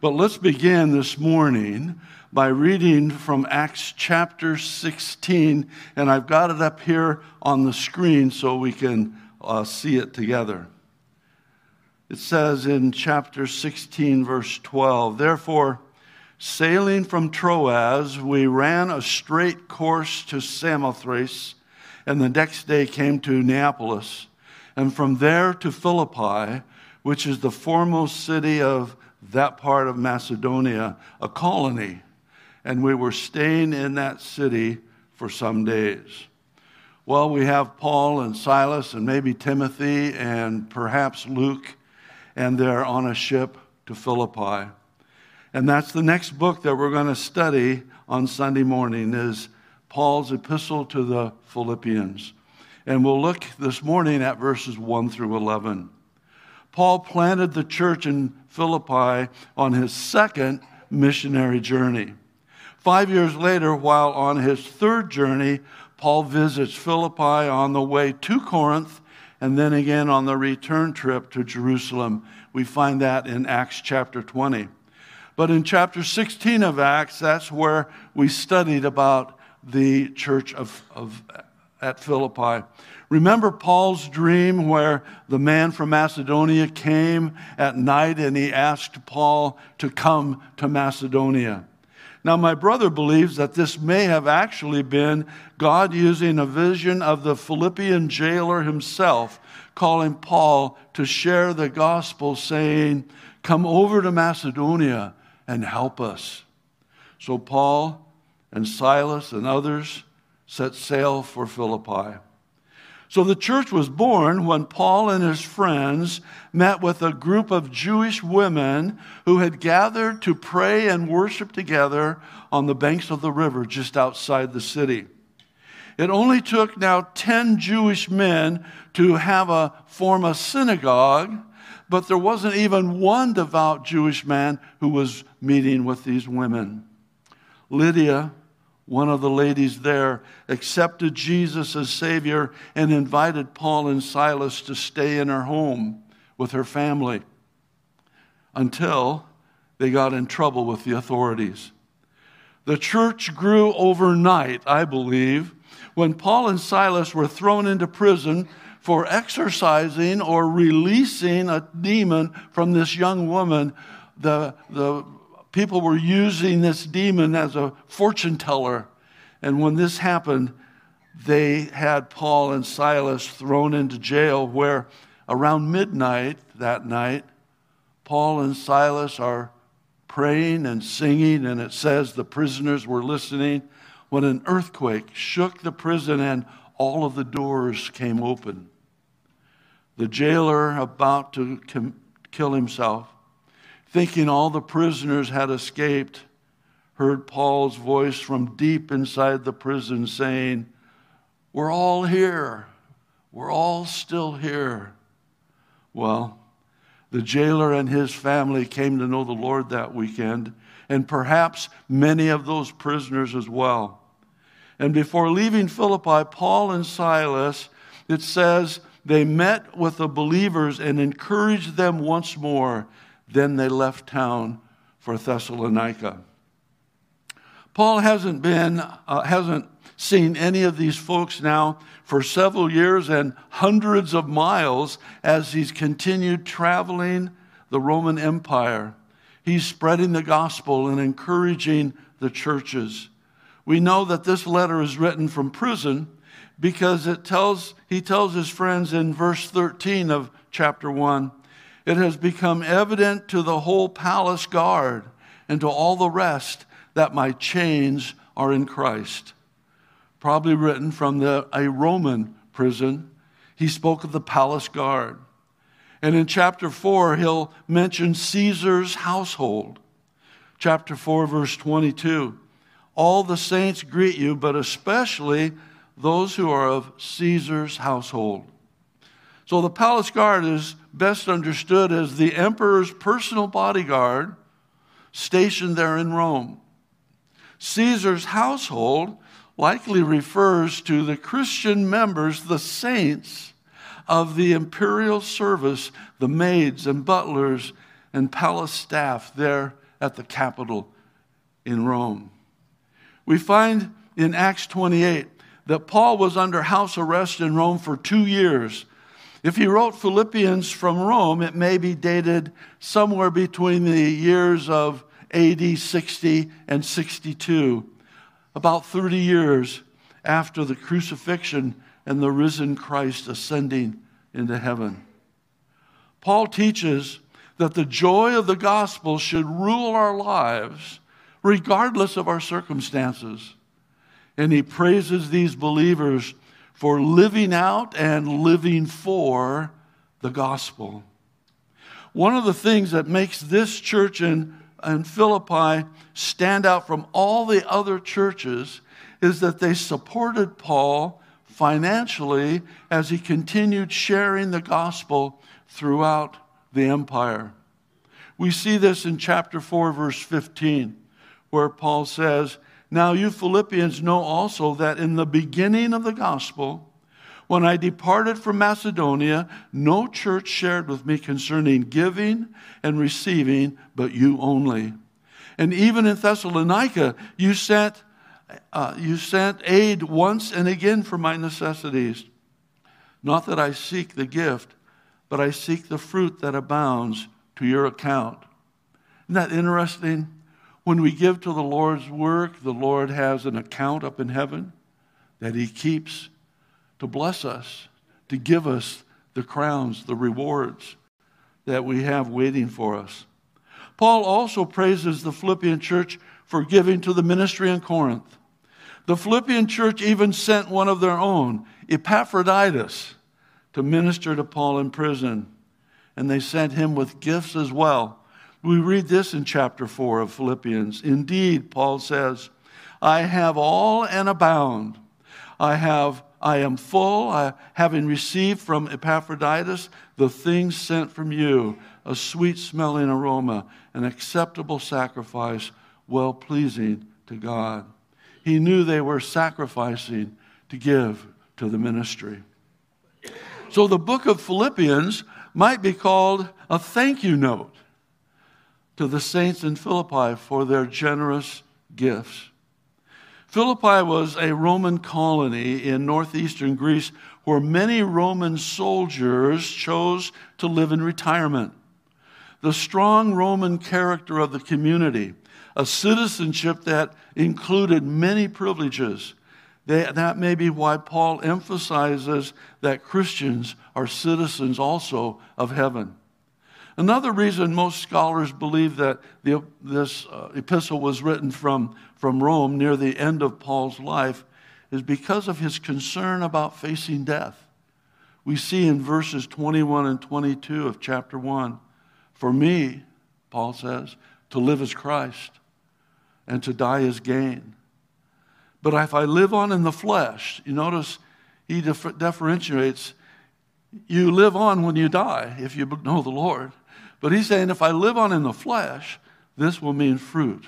But let's begin this morning by reading from Acts chapter 16. And I've got it up here on the screen so we can uh, see it together. It says in chapter 16, verse 12, Therefore, sailing from Troas, we ran a straight course to Samothrace, and the next day came to Neapolis, and from there to Philippi, which is the foremost city of that part of Macedonia, a colony. And we were staying in that city for some days. Well, we have Paul and Silas and maybe Timothy and perhaps Luke and they're on a ship to Philippi. And that's the next book that we're going to study on Sunday morning is Paul's epistle to the Philippians. And we'll look this morning at verses 1 through 11. Paul planted the church in Philippi on his second missionary journey. Five years later, while on his third journey, Paul visits Philippi on the way to Corinth and then again on the return trip to Jerusalem. We find that in Acts chapter 20. But in chapter 16 of Acts, that's where we studied about the church of, of at Philippi. Remember Paul's dream where the man from Macedonia came at night and he asked Paul to come to Macedonia. Now, my brother believes that this may have actually been God using a vision of the Philippian jailer himself, calling Paul to share the gospel, saying, Come over to Macedonia and help us. So Paul and Silas and others set sail for Philippi. So the church was born when Paul and his friends met with a group of Jewish women who had gathered to pray and worship together on the banks of the river just outside the city. It only took now 10 Jewish men to have a form a synagogue, but there wasn't even one devout Jewish man who was meeting with these women. Lydia one of the ladies there accepted Jesus as Savior and invited Paul and Silas to stay in her home with her family until they got in trouble with the authorities. The church grew overnight, I believe, when Paul and Silas were thrown into prison for exorcising or releasing a demon from this young woman. The, the people were using this demon as a fortune teller. And when this happened, they had Paul and Silas thrown into jail, where around midnight that night, Paul and Silas are praying and singing, and it says the prisoners were listening when an earthquake shook the prison and all of the doors came open. The jailer, about to kill himself, thinking all the prisoners had escaped, heard Paul's voice from deep inside the prison saying, We're all here. We're all still here. Well, the jailer and his family came to know the Lord that weekend, and perhaps many of those prisoners as well. And before leaving Philippi, Paul and Silas, it says, they met with the believers and encouraged them once more then they left town for Thessalonica. Paul hasn't been, uh, hasn't seen any of these folks now for several years and hundreds of miles as he's continued traveling the Roman Empire. He's spreading the gospel and encouraging the churches. We know that this letter is written from prison because it tells, he tells his friends in verse 13 of chapter 1 it has become evident to the whole palace guard and to all the rest that my chains are in Christ. Probably written from the, a Roman prison. He spoke of the palace guard. And in chapter 4, he'll mention Caesar's household. Chapter 4, verse 22. All the saints greet you, but especially those who are of Caesar's household. So the palace guard is best understood as the emperor's personal bodyguard stationed there in Rome. Caesar's household likely refers to the Christian members, the saints of the imperial service, the maids and butlers and palace staff there at the Capitol in Rome. We find in Acts 28 that Paul was under house arrest in Rome for two years. If he wrote Philippians from Rome, it may be dated somewhere between the years of AD 60 and 62, about 30 years after the crucifixion and the risen Christ ascending into heaven. Paul teaches that the joy of the gospel should rule our lives regardless of our circumstances. And he praises these believers for living out and living for the gospel. One of the things that makes this church in, in Philippi stand out from all the other churches is that they supported Paul financially as he continued sharing the gospel throughout the empire. We see this in chapter 4, verse 15, where Paul says, Now you Philippians know also that in the beginning of the gospel, when I departed from Macedonia, no church shared with me concerning giving and receiving, but you only. And even in Thessalonica, you sent uh, you sent aid once and again for my necessities. Not that I seek the gift, but I seek the fruit that abounds to your account. Isn't that interesting? When we give to the Lord's work, the Lord has an account up in heaven that He keeps to bless us, to give us the crowns, the rewards that we have waiting for us. Paul also praises the Philippian church for giving to the ministry in Corinth. The Philippian church even sent one of their own, Epaphroditus, to minister to Paul in prison. And they sent him with gifts as well. We read this in chapter 4 of Philippians. Indeed, Paul says, I have all and abound. I have I am full, I, having received from Epaphroditus the things sent from you, a sweet smelling aroma, an acceptable sacrifice, well pleasing to God. He knew they were sacrificing to give to the ministry. So the book of Philippians might be called a thank you note to the saints in Philippi for their generous gifts. Philippi was a Roman colony in northeastern Greece where many Roman soldiers chose to live in retirement. The strong Roman character of the community a citizenship that included many privileges. That may be why Paul emphasizes that Christians are citizens also of heaven. Another reason most scholars believe that the, this uh, epistle was written from, from Rome near the end of Paul's life is because of his concern about facing death. We see in verses 21 and 22 of chapter 1 For me, Paul says, to live as Christ and to die is gain. But if I live on in the flesh, you notice he differentiates you live on when you die if you know the Lord. But he's saying if I live on in the flesh, this will mean fruit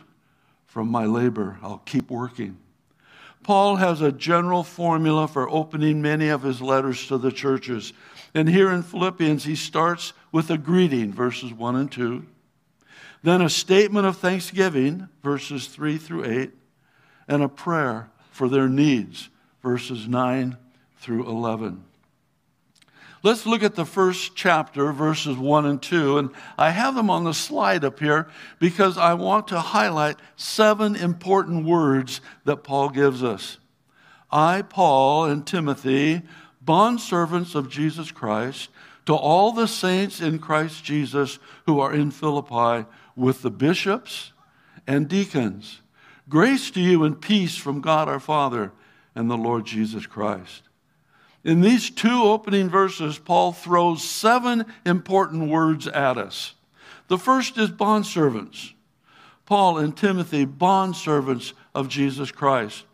from my labor. I'll keep working. Paul has a general formula for opening many of his letters to the churches. And here in Philippians, he starts with a greeting, verses 1 and 2. Then a statement of thanksgiving, verses 3 through 8, and a prayer for their needs, verses 9 through 11. Let's look at the first chapter, verses 1 and 2. And I have them on the slide up here because I want to highlight seven important words that Paul gives us. I, Paul, and Timothy, bondservants of Jesus Christ, to all the saints in Christ Jesus who are in Philippi, with the bishops and deacons. Grace to you and peace from God our Father and the Lord Jesus Christ. In these two opening verses, Paul throws seven important words at us. The first is bondservants. Paul and Timothy, bondservants of Jesus Christ.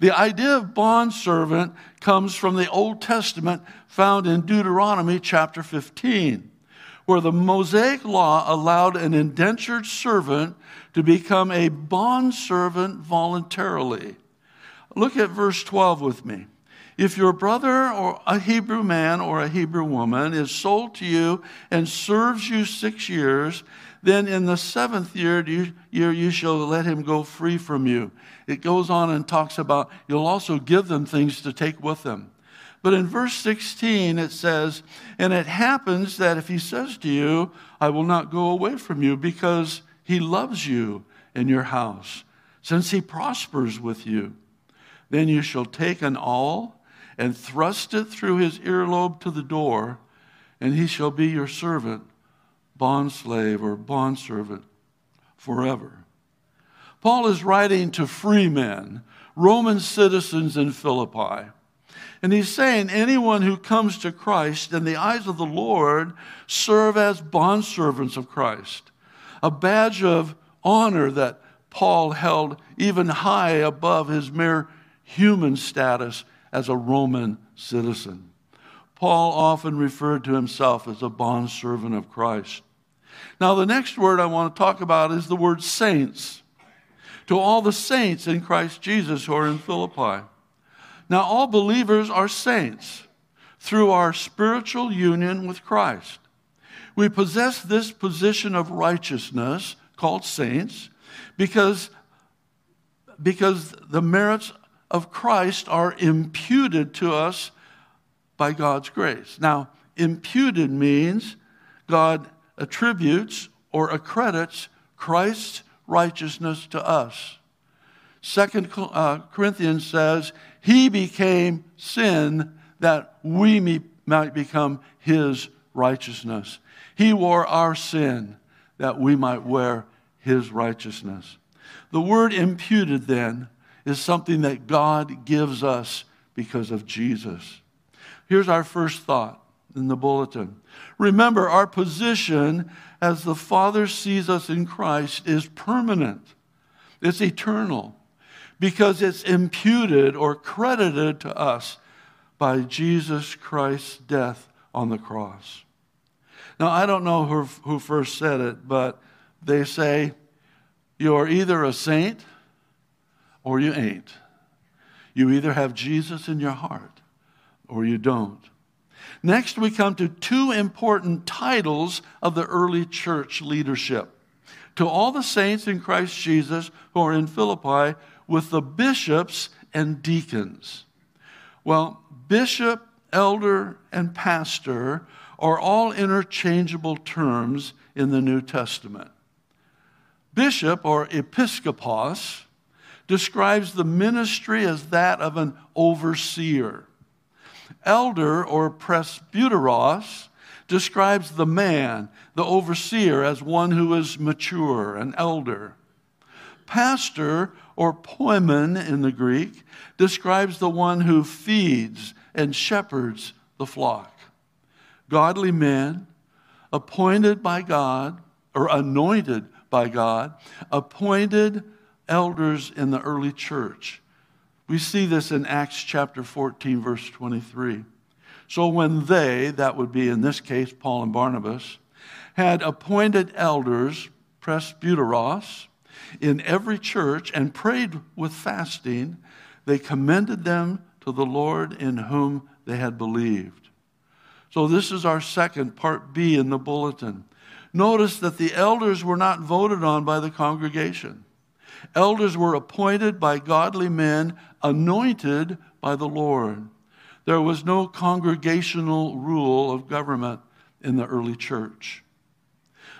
The idea of bondservant comes from the Old Testament found in Deuteronomy chapter 15 where the Mosaic law allowed an indentured servant to become a bondservant voluntarily. Look at verse 12 with me. If your brother or a Hebrew man or a Hebrew woman is sold to you and serves you six years, then in the seventh year you, year you shall let him go free from you. It goes on and talks about you'll also give them things to take with them. But in verse 16 it says, And it happens that if he says to you, I will not go away from you because he loves you in your house, since he prospers with you, then you shall take an awl and thrust it through his earlobe to the door, and he shall be your servant bondslave or bondservant forever. Paul is writing to free men, Roman citizens in Philippi. And he's saying anyone who comes to Christ in the eyes of the Lord serve as bondservants of Christ, a badge of honor that Paul held even high above his mere human status as a Roman citizen. Paul often referred to himself as a bondservant of Christ. Now, the next word I want to talk about is the word saints. To all the saints in Christ Jesus who are in Philippi. Now, all believers are saints through our spiritual union with Christ. We possess this position of righteousness called saints because, because the merits of Christ are imputed to us by God's grace. Now, imputed means God attributes or accredits Christ's righteousness to us. Second uh, Corinthians says, He became sin that we might become His righteousness. He wore our sin that we might wear His righteousness. The word imputed then is something that God gives us because of Jesus. Here's our first thought in the bulletin. Remember, our position as the Father sees us in Christ is permanent, it's eternal, because it's imputed or credited to us by Jesus Christ's death on the cross. Now, I don't know who, who first said it, but they say, You're either a saint or you ain't. You either have Jesus in your heart or you don't. Next, we come to two important titles of the early church leadership. To all the saints in Christ Jesus who are in Philippi, with the bishops and deacons. Well, bishop, elder, and pastor are all interchangeable terms in the New Testament. Bishop, or episkopos, describes the ministry as that of an overseer. Elder or presbyteros describes the man, the overseer, as one who is mature, an elder. Pastor or poimen in the Greek describes the one who feeds and shepherds the flock. Godly men, appointed by God, or anointed by God, appointed elders in the early church. We see this in Acts chapter 14, verse 23. So when they, that would be in this case Paul and Barnabas, had appointed elders, presbyteros, in every church and prayed with fasting, they commended them to the Lord in whom they had believed. So, this is our second, part B in the bulletin. Notice that the elders were not voted on by the congregation. Elders were appointed by godly men, anointed by the Lord. There was no congregational rule of government in the early church.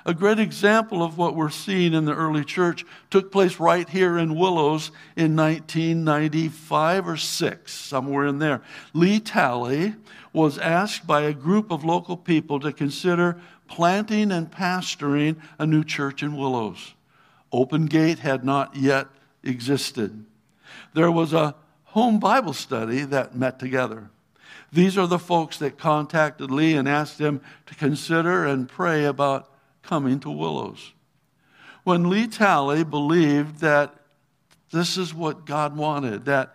A great example of what we're seeing in the early church took place right here in Willows in 1995 or 6, somewhere in there. Lee Talley was asked by a group of local people to consider planting and pastoring a new church in Willows. Open Gate had not yet existed. There was a home Bible study that met together. These are the folks that contacted Lee and asked him to consider and pray about coming to Willows. When Lee Talley believed that this is what God wanted, that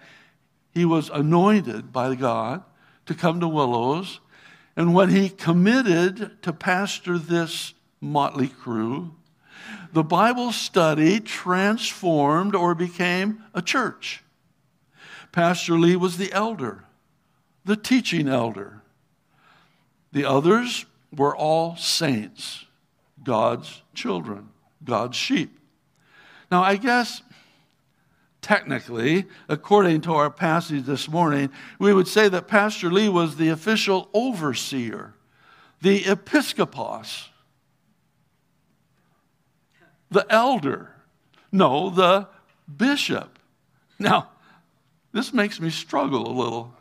he was anointed by God to come to Willows, and when he committed to pastor this motley crew, the Bible study transformed or became a church. Pastor Lee was the elder, the teaching elder. The others were all saints, God's children, God's sheep. Now, I guess technically, according to our passage this morning, we would say that Pastor Lee was the official overseer, the episkopos, the elder, no, the bishop. Now, this makes me struggle a little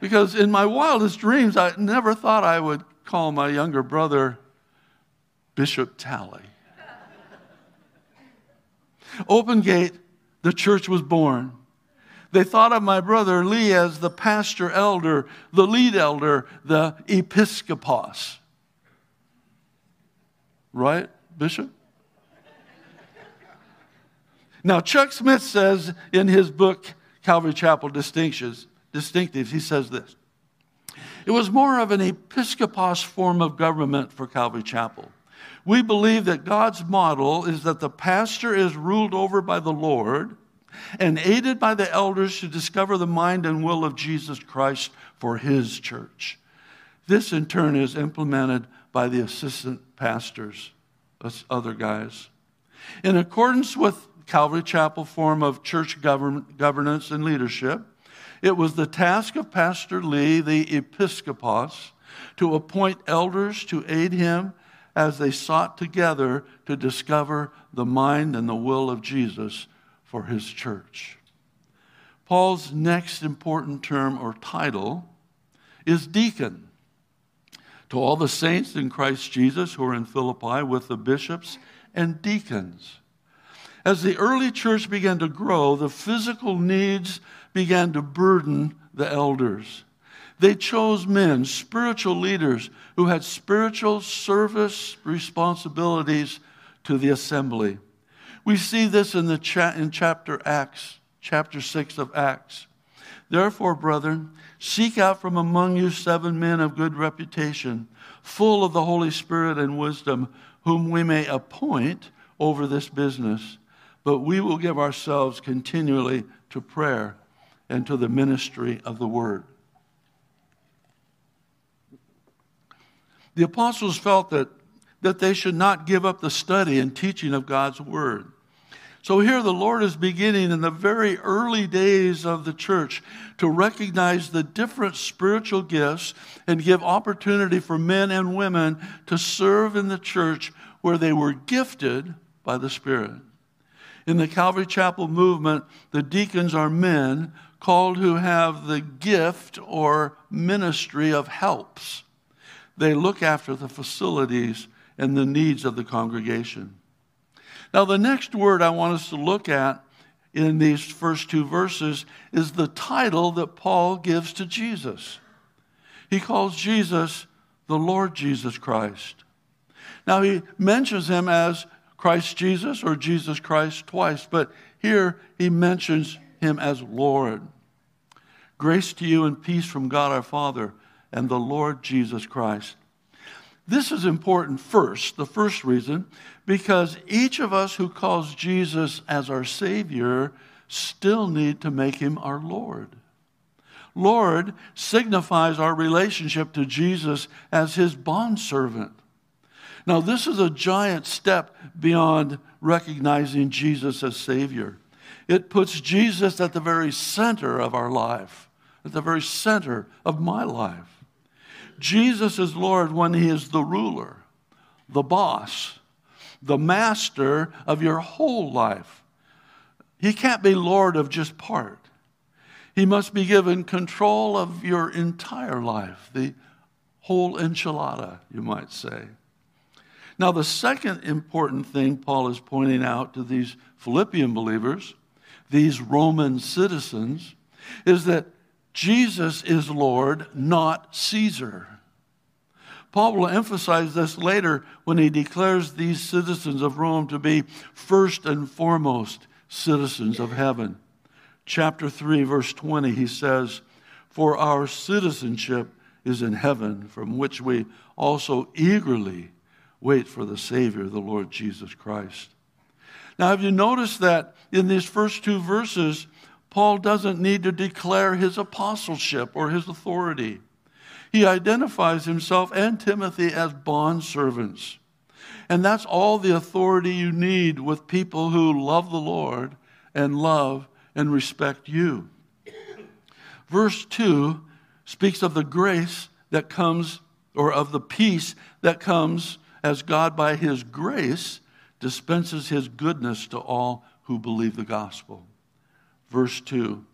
because in my wildest dreams, I never thought I would call my younger brother Bishop Talley. Open Gate, the church was born. They thought of my brother Lee as the pastor elder, the lead elder, the episkopos. Right, Bishop? Now, Chuck Smith says in his book, Calvary Chapel Distinctions, Distinctives, he says this It was more of an episkopos form of government for Calvary Chapel. We believe that God's model is that the pastor is ruled over by the Lord and aided by the elders to discover the mind and will of Jesus Christ for his church. This, in turn, is implemented by the assistant pastors, other guys. In accordance with Calvary Chapel form of church govern- governance and leadership. It was the task of Pastor Lee, the episkopos, to appoint elders to aid him as they sought together to discover the mind and the will of Jesus for his church. Paul's next important term or title is deacon. To all the saints in Christ Jesus who are in Philippi with the bishops and deacons. As the early church began to grow, the physical needs began to burden the elders. They chose men, spiritual leaders, who had spiritual service responsibilities to the assembly. We see this in, the cha- in chapter Acts, chapter 6 of Acts. Therefore, brethren, seek out from among you seven men of good reputation, full of the Holy Spirit and wisdom, whom we may appoint over this business but we will give ourselves continually to prayer and to the ministry of the word. The apostles felt that, that they should not give up the study and teaching of God's word. So here the Lord is beginning in the very early days of the church to recognize the different spiritual gifts and give opportunity for men and women to serve in the church where they were gifted by the Spirit. In the Calvary Chapel movement, the deacons are men called who have the gift or ministry of helps. They look after the facilities and the needs of the congregation. Now, the next word I want us to look at in these first two verses is the title that Paul gives to Jesus. He calls Jesus the Lord Jesus Christ. Now, he mentions him as Christ Jesus or Jesus Christ twice, but here he mentions him as Lord. Grace to you and peace from God our Father and the Lord Jesus Christ. This is important first, the first reason, because each of us who calls Jesus as our Savior still need to make him our Lord. Lord signifies our relationship to Jesus as his bondservant. Now, this is a giant step beyond recognizing Jesus as Savior. It puts Jesus at the very center of our life, at the very center of my life. Jesus is Lord when He is the ruler, the boss, the master of your whole life. He can't be Lord of just part. He must be given control of your entire life, the whole enchilada, you might say. Now, the second important thing Paul is pointing out to these Philippian believers, these Roman citizens, is that Jesus is Lord, not Caesar. Paul will emphasize this later when he declares these citizens of Rome to be first and foremost citizens of heaven. Chapter 3, verse 20, he says, For our citizenship is in heaven, from which we also eagerly wait for the Savior, the Lord Jesus Christ. Now, have you noticed that in these first two verses, Paul doesn't need to declare his apostleship or his authority. He identifies himself and Timothy as bond servants. And that's all the authority you need with people who love the Lord and love and respect you. Verse 2 speaks of the grace that comes, or of the peace that comes as God, by His grace, dispenses His goodness to all who believe the gospel. Verse 2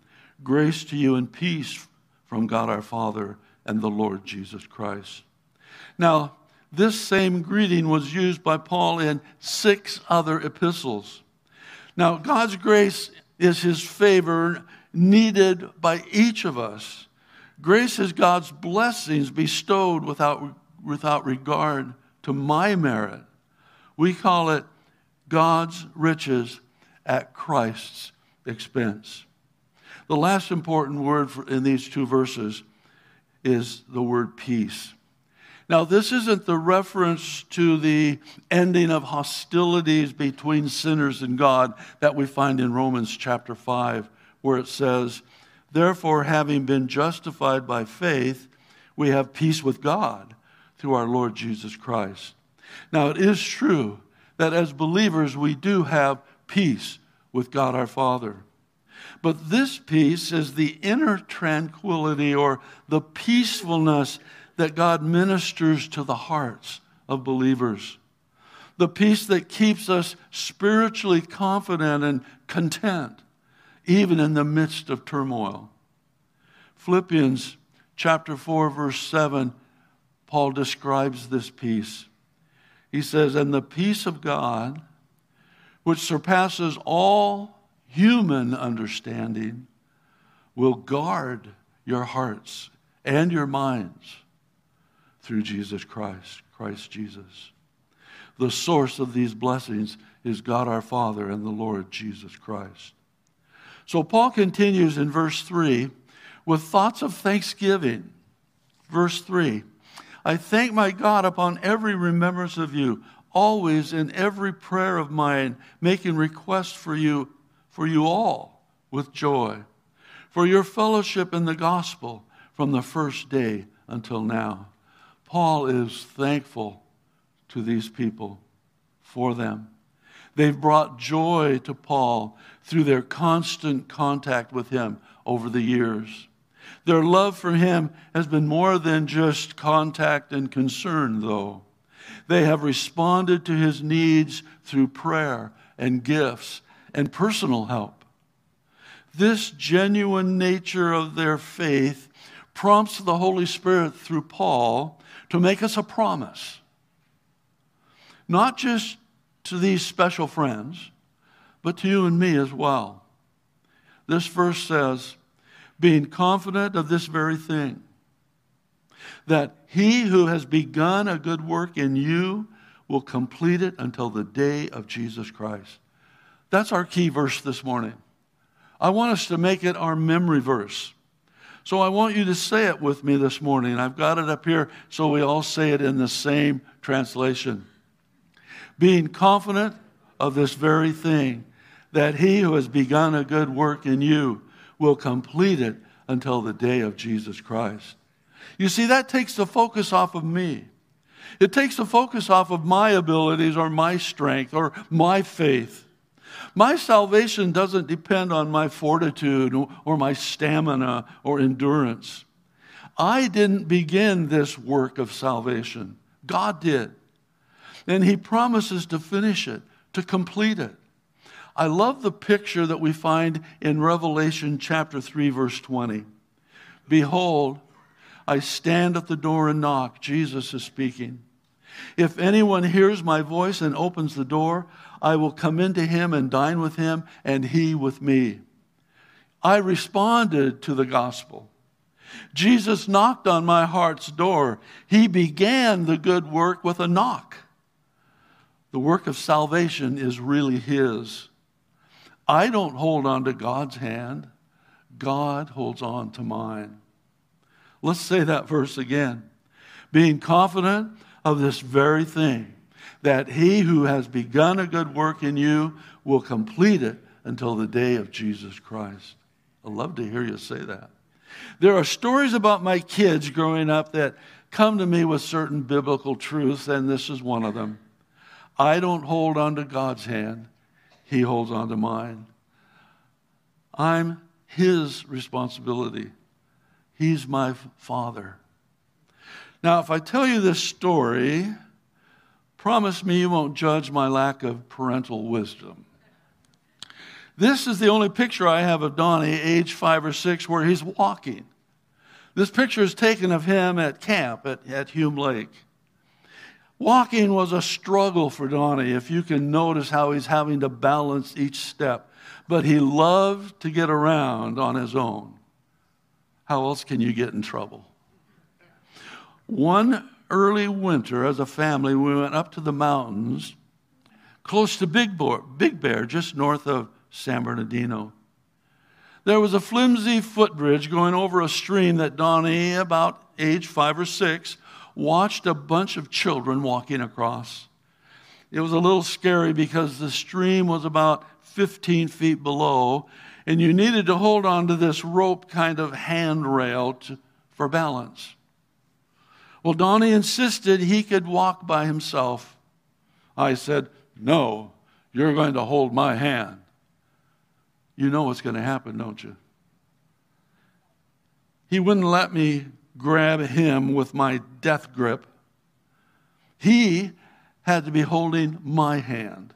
Grace to you and peace from God our Father and the Lord Jesus Christ. Now, this same greeting was used by Paul in six other epistles. Now, God's grace is his favor needed by each of us. Grace is God's blessings bestowed without, without regard to my merit. We call it God's riches at Christ's expense. The last important word in these two verses is the word peace. Now, this isn't the reference to the ending of hostilities between sinners and God that we find in Romans chapter 5, where it says, Therefore, having been justified by faith, we have peace with God through our Lord Jesus Christ. Now, it is true that as believers, we do have peace with God our Father. But this peace is the inner tranquility or the peacefulness that God ministers to the hearts of believers. The peace that keeps us spiritually confident and content, even in the midst of turmoil. Philippians chapter 4, verse 7, Paul describes this peace. He says, And the peace of God, which surpasses all human understanding, will guard your hearts and your minds through Jesus Christ, Christ Jesus. The source of these blessings is God our Father and the Lord Jesus Christ. So Paul continues in verse 3 with thoughts of thanksgiving. Verse 3 I thank my God upon every remembrance of you, always in every prayer of mine, making request for you, for you all with joy, for your fellowship in the gospel from the first day until now Paul is thankful to these people for them. They've brought joy to Paul through their constant contact with him over the years. Their love for him has been more than just contact and concern, though. They have responded to his needs through prayer and gifts and personal help. This genuine nature of their faith prompts the Holy Spirit through Paul to make us a promise. Not just to these special friends, but to you and me as well. This verse says, being confident of this very thing, that he who has begun a good work in you will complete it until the day of Jesus Christ. That's our key verse this morning. I want us to make it our memory verse. So I want you to say it with me this morning. I've got it up here so we all say it in the same translation. Being confident of this very thing, that he who has begun a good work in you will complete it until the day of Jesus Christ. You see, that takes the focus off of me. It takes the focus off of my abilities or my strength or my faith. My salvation doesn't depend on my fortitude or my stamina or endurance. I didn't begin this work of salvation, God did. And He promises to finish it, to complete it. I love the picture that we find in Revelation chapter 3, verse 20. Behold, I stand at the door and knock. Jesus is speaking. If anyone hears my voice and opens the door, I will come into him and dine with him, and he with me. I responded to the gospel. Jesus knocked on my heart's door. He began the good work with a knock. The work of salvation is really His. I don't hold on to God's hand, God holds on to mine. Let's say that verse again. Being confident of this very thing that he who has begun a good work in you will complete it until the day of Jesus Christ. I love to hear you say that. There are stories about my kids growing up that come to me with certain biblical truths, and this is one of them. I don't hold on to God's hand, He holds on to mine. I'm His responsibility. He's my father. Now, if I tell you this story, promise me you won't judge my lack of parental wisdom. This is the only picture I have of Donnie, age five or six, where he's walking. This picture is taken of him at camp at, at Hume Lake. Walking was a struggle for Donnie, if you can notice how he's having to balance each step. But he loved to get around on his own. How else can you get in trouble? One early winter, as a family, we went up to the mountains close to Big Bear, Big Bear just north of San Bernardino. There was a flimsy footbridge going over a stream that Donnie, about age five or six, watched a bunch of children walking across. It was a little scary because the stream was about 15 feet below, and you needed to hold on to this rope kind of handrail to, for balance. Well, Donnie insisted he could walk by himself. I said, No, you're going to hold my hand you know what's going to happen, don't you? He wouldn't let me grab him with my death grip. He had to be holding my hand.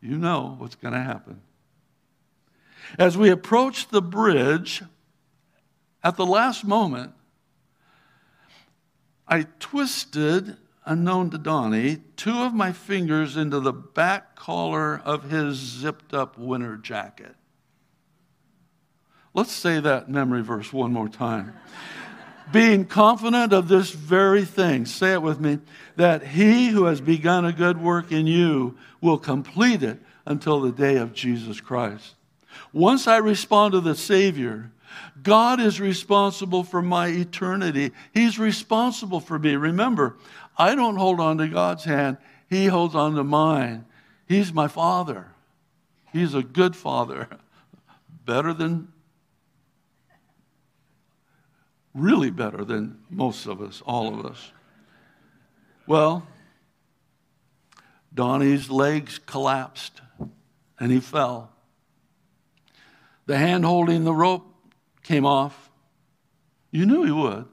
You know what's going to happen. As we approached the bridge, at the last moment, I twisted unknown to Donnie, two of my fingers into the back collar of his zipped up winter jacket. Let's say that memory verse one more time. Being confident of this very thing, say it with me, that he who has begun a good work in you will complete it until the day of Jesus Christ. Once I respond to the Savior, God is responsible for my eternity. He's responsible for me. Remember, I don't hold on to God's hand, He holds on to mine. He's my father. He's a good father. Better than, really better than most of us, all of us. Well, Donnie's legs collapsed and he fell. The hand holding the rope came off. You knew he would.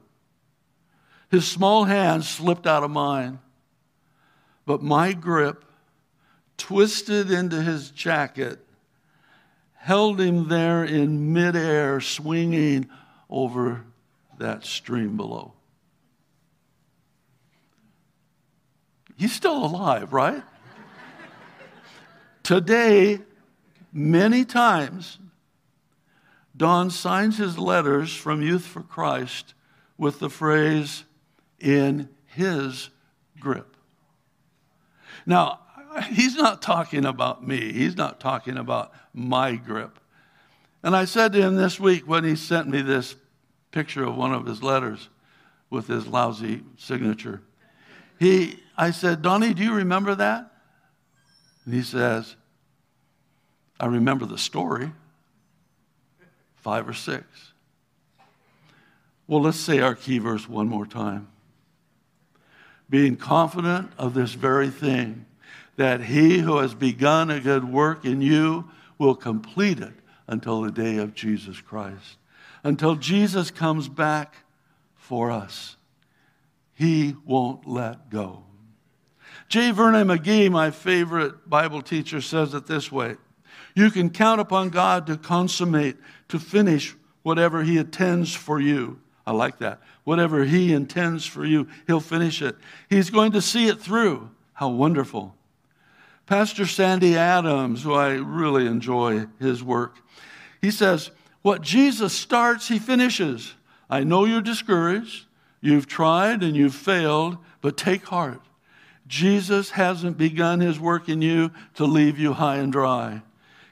His small hand slipped out of mine, but my grip, twisted into his jacket, held him there in midair, swinging over that stream below. He's still alive, right? Today, many times, Don signs his letters from Youth for Christ with the phrase, in his grip. Now, he's not talking about me, he's not talking about my grip. And I said to him this week when he sent me this picture of one of his letters with his lousy signature, he, I said, Donnie, do you remember that? And he says, I remember the story, five or six. Well, let's say our key verse one more time being confident of this very thing, that he who has begun a good work in you will complete it until the day of Jesus Christ. Until Jesus comes back for us, he won't let go. J. Vernon McGee, my favorite Bible teacher, says it this way You can count upon God to consummate, to finish whatever he intends for you. I like that. Whatever He intends for you, He'll finish it. He's going to see it through. How wonderful. Pastor Sandy Adams, who I really enjoy his work, he says, What Jesus starts, He finishes. I know you're discouraged, you've tried and you've failed, but take heart. Jesus hasn't begun His work in you to leave you high and dry.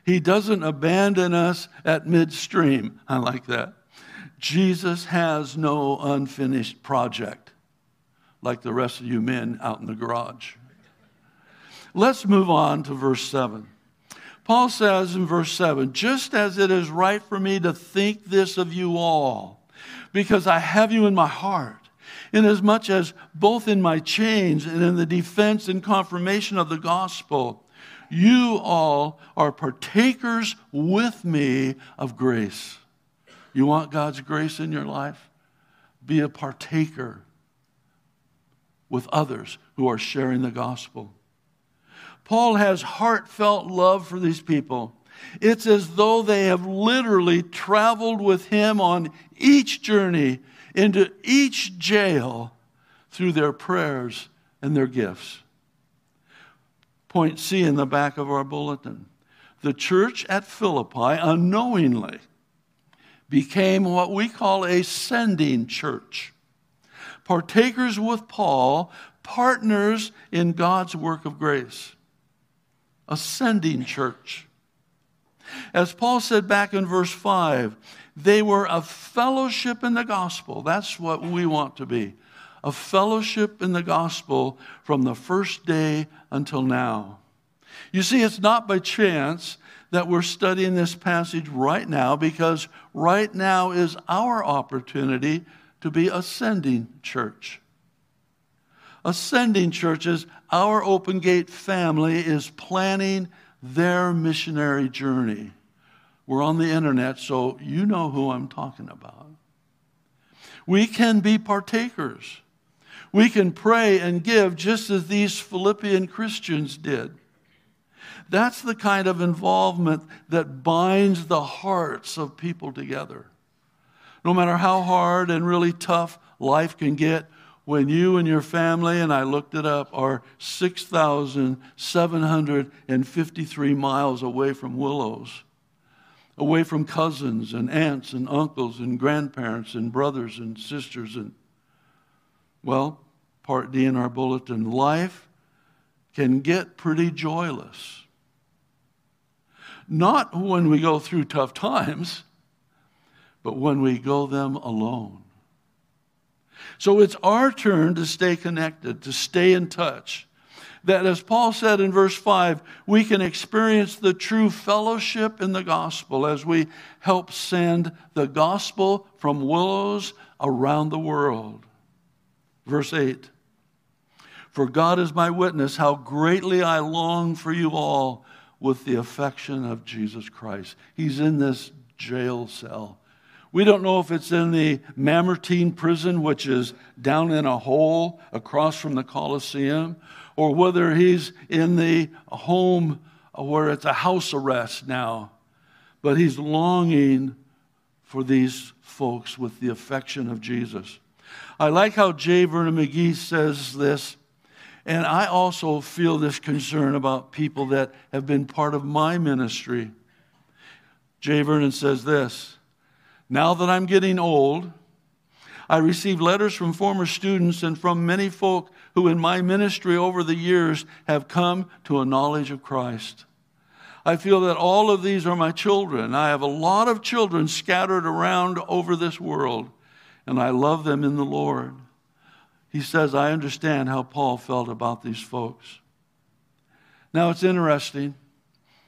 He doesn't abandon us at midstream. I like that. Jesus has no unfinished project like the rest of you men out in the garage. Let's move on to verse 7. Paul says in verse 7 just as it is right for me to think this of you all, because I have you in my heart. Inasmuch as both in my chains and in the defense and confirmation of the gospel, you all are partakers with me of grace. You want God's grace in your life? Be a partaker with others who are sharing the gospel. Paul has heartfelt love for these people. It's as though they have literally traveled with him on each journey into each jail through their prayers and their gifts. Point C in the back of our bulletin. The church at Philippi unknowingly became what we call a sending church. Partakers with Paul, partners in God's work of grace. A sending church. As Paul said back in verse 5, they were a fellowship in the gospel. That's what we want to be a fellowship in the gospel from the first day until now. You see, it's not by chance that we're studying this passage right now because right now is our opportunity to be ascending church. Ascending churches, our open gate family is planning their missionary journey. We're on the internet, so you know who I'm talking about. We can be partakers. We can pray and give just as these Philippian Christians did. That's the kind of involvement that binds the hearts of people together. No matter how hard and really tough life can get, when you and your family, and I looked it up, are 6,753 miles away from Willows. Away from cousins and aunts and uncles and grandparents and brothers and sisters and well part d in our bulletin life can get pretty joyless. Not when we go through tough times but when we go them alone so it's our turn to stay connected to stay in touch that, as Paul said in verse 5, we can experience the true fellowship in the gospel as we help send the gospel from willows around the world. Verse 8 For God is my witness, how greatly I long for you all with the affection of Jesus Christ. He's in this jail cell. We don't know if it's in the Mamertine prison, which is down in a hole across from the Colosseum, or whether he's in the home where it's a house arrest now. But he's longing for these folks with the affection of Jesus. I like how J. Vernon McGee says this, and I also feel this concern about people that have been part of my ministry. J. Vernon says this Now that I'm getting old, I receive letters from former students and from many folk who, in my ministry over the years, have come to a knowledge of Christ. I feel that all of these are my children. I have a lot of children scattered around over this world, and I love them in the Lord. He says, I understand how Paul felt about these folks. Now, it's interesting.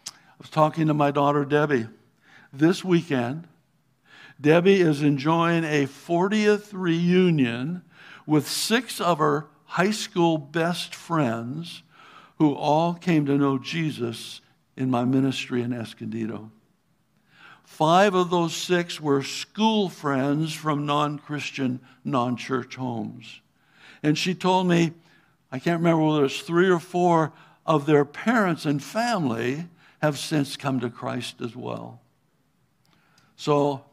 I was talking to my daughter, Debbie, this weekend. Debbie is enjoying a 40th reunion with six of her high school best friends who all came to know Jesus in my ministry in Escondido. Five of those six were school friends from non Christian, non church homes. And she told me, I can't remember whether it's three or four of their parents and family have since come to Christ as well. So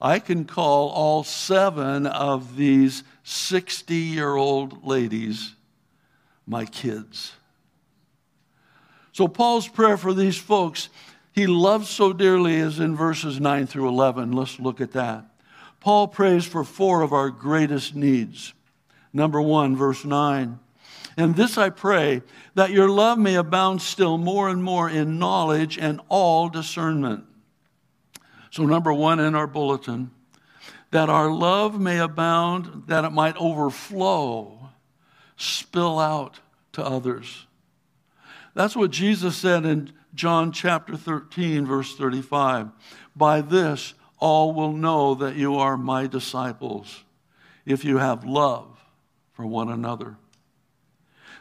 I can call all seven of these 60 year old ladies my kids. So, Paul's prayer for these folks, he loves so dearly, is in verses 9 through 11. Let's look at that. Paul prays for four of our greatest needs. Number one, verse 9. And this I pray, that your love may abound still more and more in knowledge and all discernment so, number one in our bulletin, that our love may abound, that it might overflow, spill out to others. That's what Jesus said in John chapter 13, verse 35. By this, all will know that you are my disciples if you have love for one another.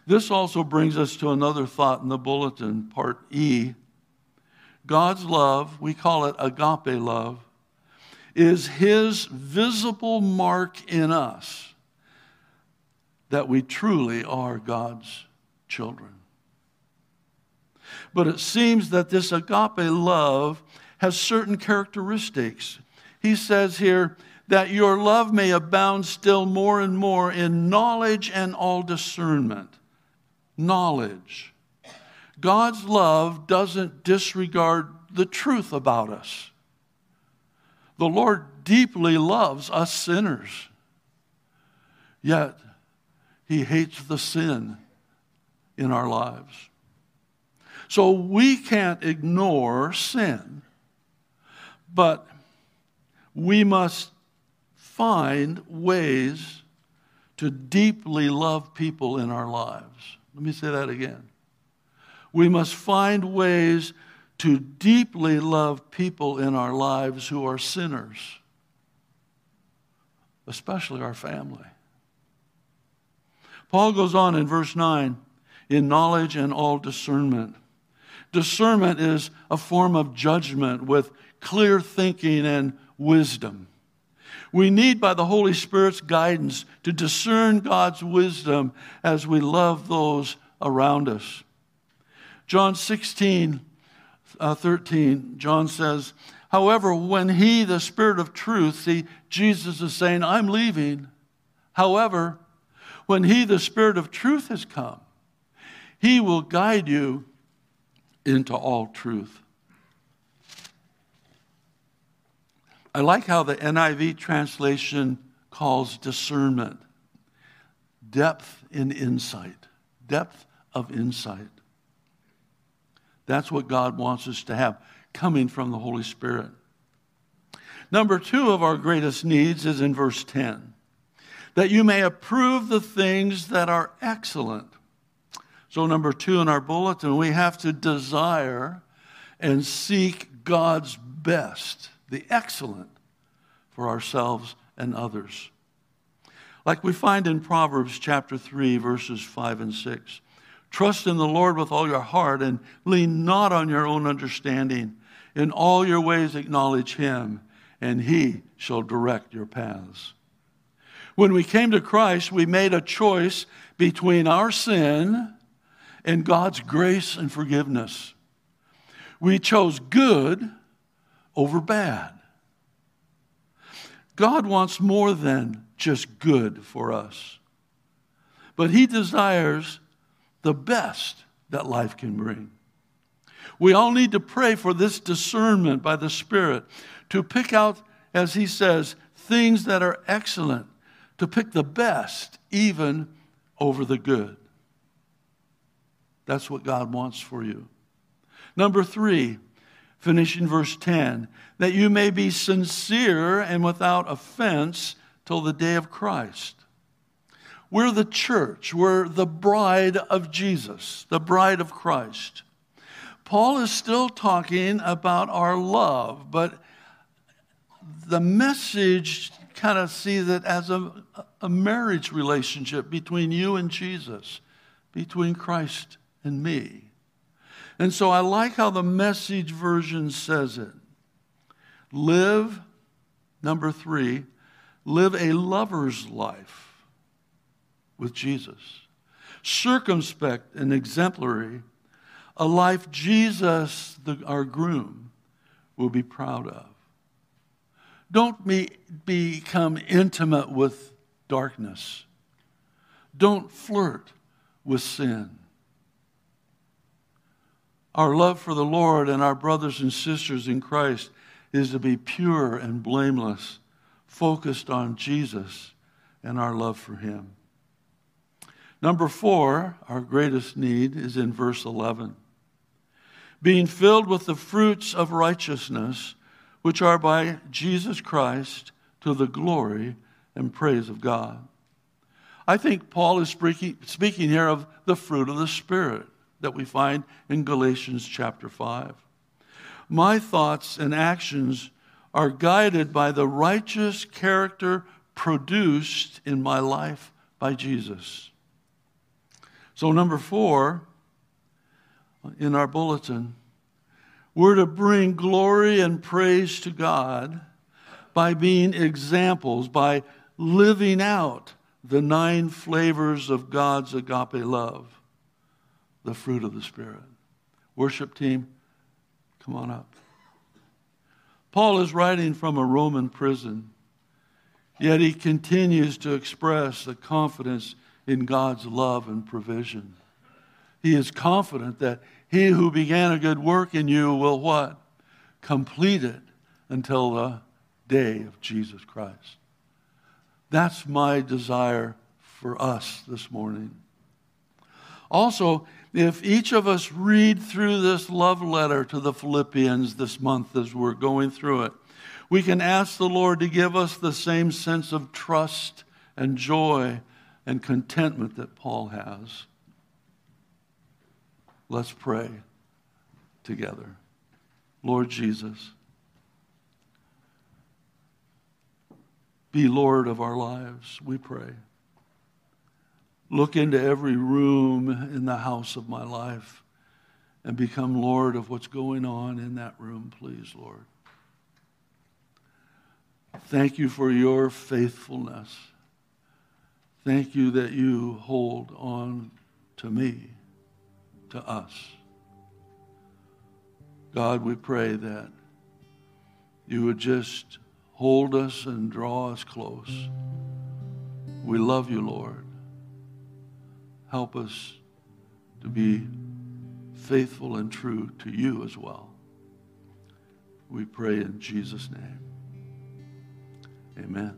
This also brings us to another thought in the bulletin, part E. God's love, we call it agape love, is his visible mark in us that we truly are God's children. But it seems that this agape love has certain characteristics. He says here, that your love may abound still more and more in knowledge and all discernment. Knowledge. God's love doesn't disregard the truth about us. The Lord deeply loves us sinners, yet He hates the sin in our lives. So we can't ignore sin, but we must find ways to deeply love people in our lives. Let me say that again. We must find ways to deeply love people in our lives who are sinners, especially our family. Paul goes on in verse 9 in knowledge and all discernment. Discernment is a form of judgment with clear thinking and wisdom. We need, by the Holy Spirit's guidance, to discern God's wisdom as we love those around us. John 16, uh, 13, John says, However, when He, the Spirit of truth, see, Jesus is saying, I'm leaving. However, when He, the Spirit of truth, has come, He will guide you into all truth. I like how the NIV translation calls discernment depth in insight, depth of insight. That's what God wants us to have coming from the Holy Spirit. Number two of our greatest needs is in verse 10 that you may approve the things that are excellent. So, number two in our bulletin, we have to desire and seek God's best, the excellent, for ourselves and others. Like we find in Proverbs chapter 3, verses 5 and 6. Trust in the Lord with all your heart and lean not on your own understanding. In all your ways acknowledge him, and he shall direct your paths. When we came to Christ, we made a choice between our sin and God's grace and forgiveness. We chose good over bad. God wants more than just good for us, but He desires the best that life can bring. We all need to pray for this discernment by the Spirit to pick out, as he says, things that are excellent, to pick the best even over the good. That's what God wants for you. Number three, finishing verse 10, that you may be sincere and without offense till the day of Christ we're the church. We're the bride of Jesus, the bride of Christ. Paul is still talking about our love, but the message kind of sees it as a, a marriage relationship between you and Jesus, between Christ and me. And so I like how the message version says it. Live, number three, live a lover's life with Jesus. Circumspect and exemplary, a life Jesus, the, our groom, will be proud of. Don't be, become intimate with darkness. Don't flirt with sin. Our love for the Lord and our brothers and sisters in Christ is to be pure and blameless, focused on Jesus and our love for Him. Number four, our greatest need, is in verse 11 being filled with the fruits of righteousness, which are by Jesus Christ to the glory and praise of God. I think Paul is speaking, here of the fruit of the Spirit that we find in Galatians chapter 5. My thoughts and actions are guided by the righteous character produced in my life by Jesus. So, number four in our bulletin, we're to bring glory and praise to God by being examples, by living out the nine flavors of God's agape love, the fruit of the Spirit. Worship team, come on up. Paul is writing from a Roman prison, yet he continues to express the confidence in God's love and provision. He is confident that he who began a good work in you will what? Complete it until the day of Jesus Christ. That's my desire for us this morning. Also, if each of us read through this love letter to the Philippians this month as we're going through it, we can ask the Lord to give us the same sense of trust and joy and contentment that Paul has. Let's pray together. Lord Jesus, be Lord of our lives, we pray. Look into every room in the house of my life and become Lord of what's going on in that room, please, Lord. Thank you for your faithfulness. Thank you that you hold on to me, to us. God, we pray that you would just hold us and draw us close. We love you, Lord. Help us to be faithful and true to you as well. We pray in Jesus' name. Amen.